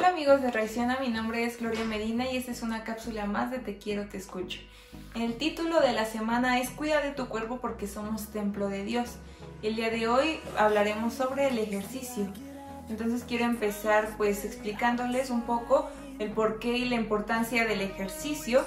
Hola amigos de Raiciana, mi nombre es Gloria Medina y esta es una cápsula más de Te quiero, te escucho. El título de la semana es Cuida de tu cuerpo porque somos templo de Dios. El día de hoy hablaremos sobre el ejercicio. Entonces quiero empezar pues explicándoles un poco el porqué y la importancia del ejercicio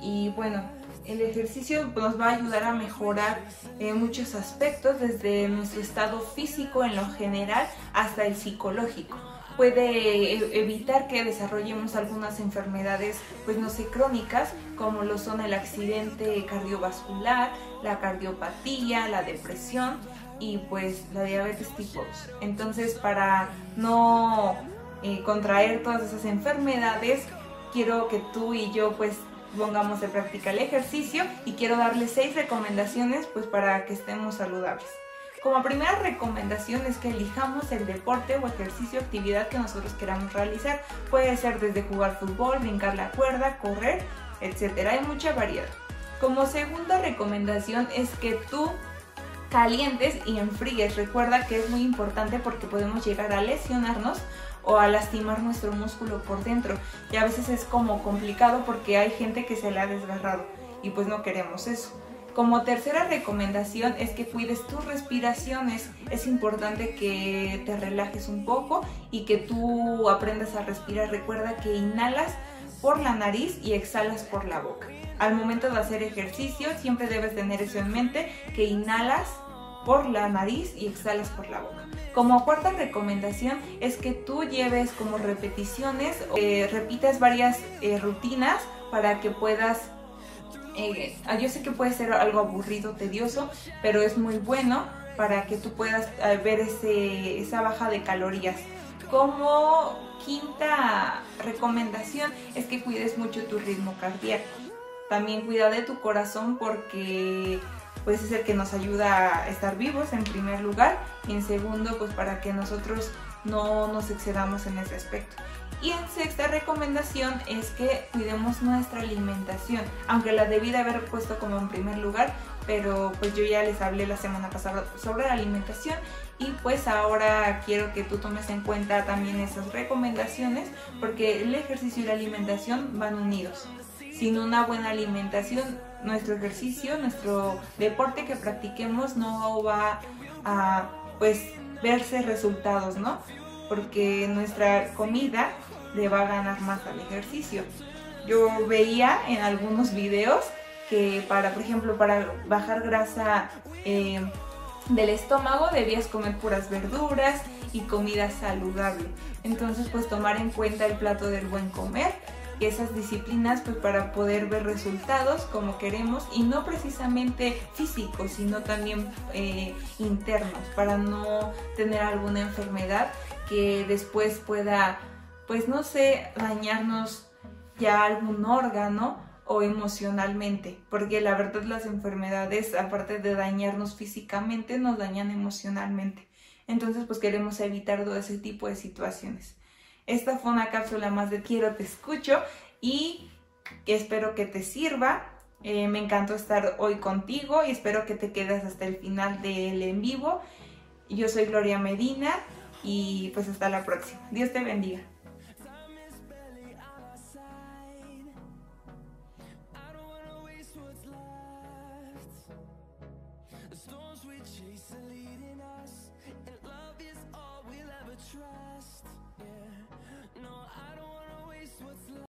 y bueno, el ejercicio nos va a ayudar a mejorar en muchos aspectos, desde nuestro estado físico en lo general hasta el psicológico puede e-, evitar que desarrollemos algunas enfermedades, pues no sé, crónicas, como lo son el accidente cardiovascular, la cardiopatía, la depresión y pues la diabetes tipo 2. Entonces, para no eh, contraer todas esas enfermedades, quiero que tú y yo pues pongamos en práctica el ejercicio y quiero darles seis recomendaciones pues para que estemos saludables. Como primera recomendación es que elijamos el deporte o ejercicio o actividad que nosotros queramos realizar. Puede ser desde jugar fútbol, brincar la cuerda, correr, etc. Hay mucha variedad. Como segunda recomendación es que tú calientes y enfríes. Recuerda que es muy importante porque podemos llegar a lesionarnos o a lastimar nuestro músculo por dentro. Y a veces es como complicado porque hay gente que se le ha desgarrado y pues no queremos eso. Como tercera recomendación es que cuides tus respiraciones. Es importante que te relajes un poco y que tú aprendas a respirar. Recuerda que inhalas por la nariz y exhalas por la boca. Al momento de hacer ejercicio siempre debes tener eso en mente, que inhalas por la nariz y exhalas por la boca. Como cuarta recomendación es que tú lleves como repeticiones, eh, repitas varias eh, rutinas para que puedas eh, ah, yo sé que puede ser algo aburrido, tedioso, pero es muy bueno para que tú puedas eh, ver ese, esa baja de calorías. Como quinta recomendación es que cuides mucho tu ritmo cardíaco. También cuida de tu corazón porque pues es el que nos ayuda a estar vivos en primer lugar y en segundo pues para que nosotros no nos excedamos en ese aspecto. Y en sexta recomendación es que cuidemos nuestra alimentación, aunque la debí de haber puesto como en primer lugar, pero pues yo ya les hablé la semana pasada sobre la alimentación y pues ahora quiero que tú tomes en cuenta también esas recomendaciones porque el ejercicio y la alimentación van unidos. Sin una buena alimentación, nuestro ejercicio, nuestro deporte que practiquemos no va a pues verse resultados, ¿no? Porque nuestra comida le va a ganar más al ejercicio. Yo veía en algunos videos que para, por ejemplo, para bajar grasa eh, del estómago debías comer puras verduras y comida saludable. Entonces, pues tomar en cuenta el plato del buen comer esas disciplinas pues para poder ver resultados como queremos y no precisamente físicos, sino también eh, internos, para no tener alguna enfermedad que después pueda pues no sé, dañarnos ya algún órgano o emocionalmente, porque la verdad las enfermedades, aparte de dañarnos físicamente, nos dañan emocionalmente. Entonces, pues queremos evitar todo ese tipo de situaciones. Esta fue una cápsula más de Quiero Te Escucho y espero que te sirva. Eh, me encantó estar hoy contigo y espero que te quedes hasta el final del en vivo. Yo soy Gloria Medina y pues hasta la próxima. Dios te bendiga.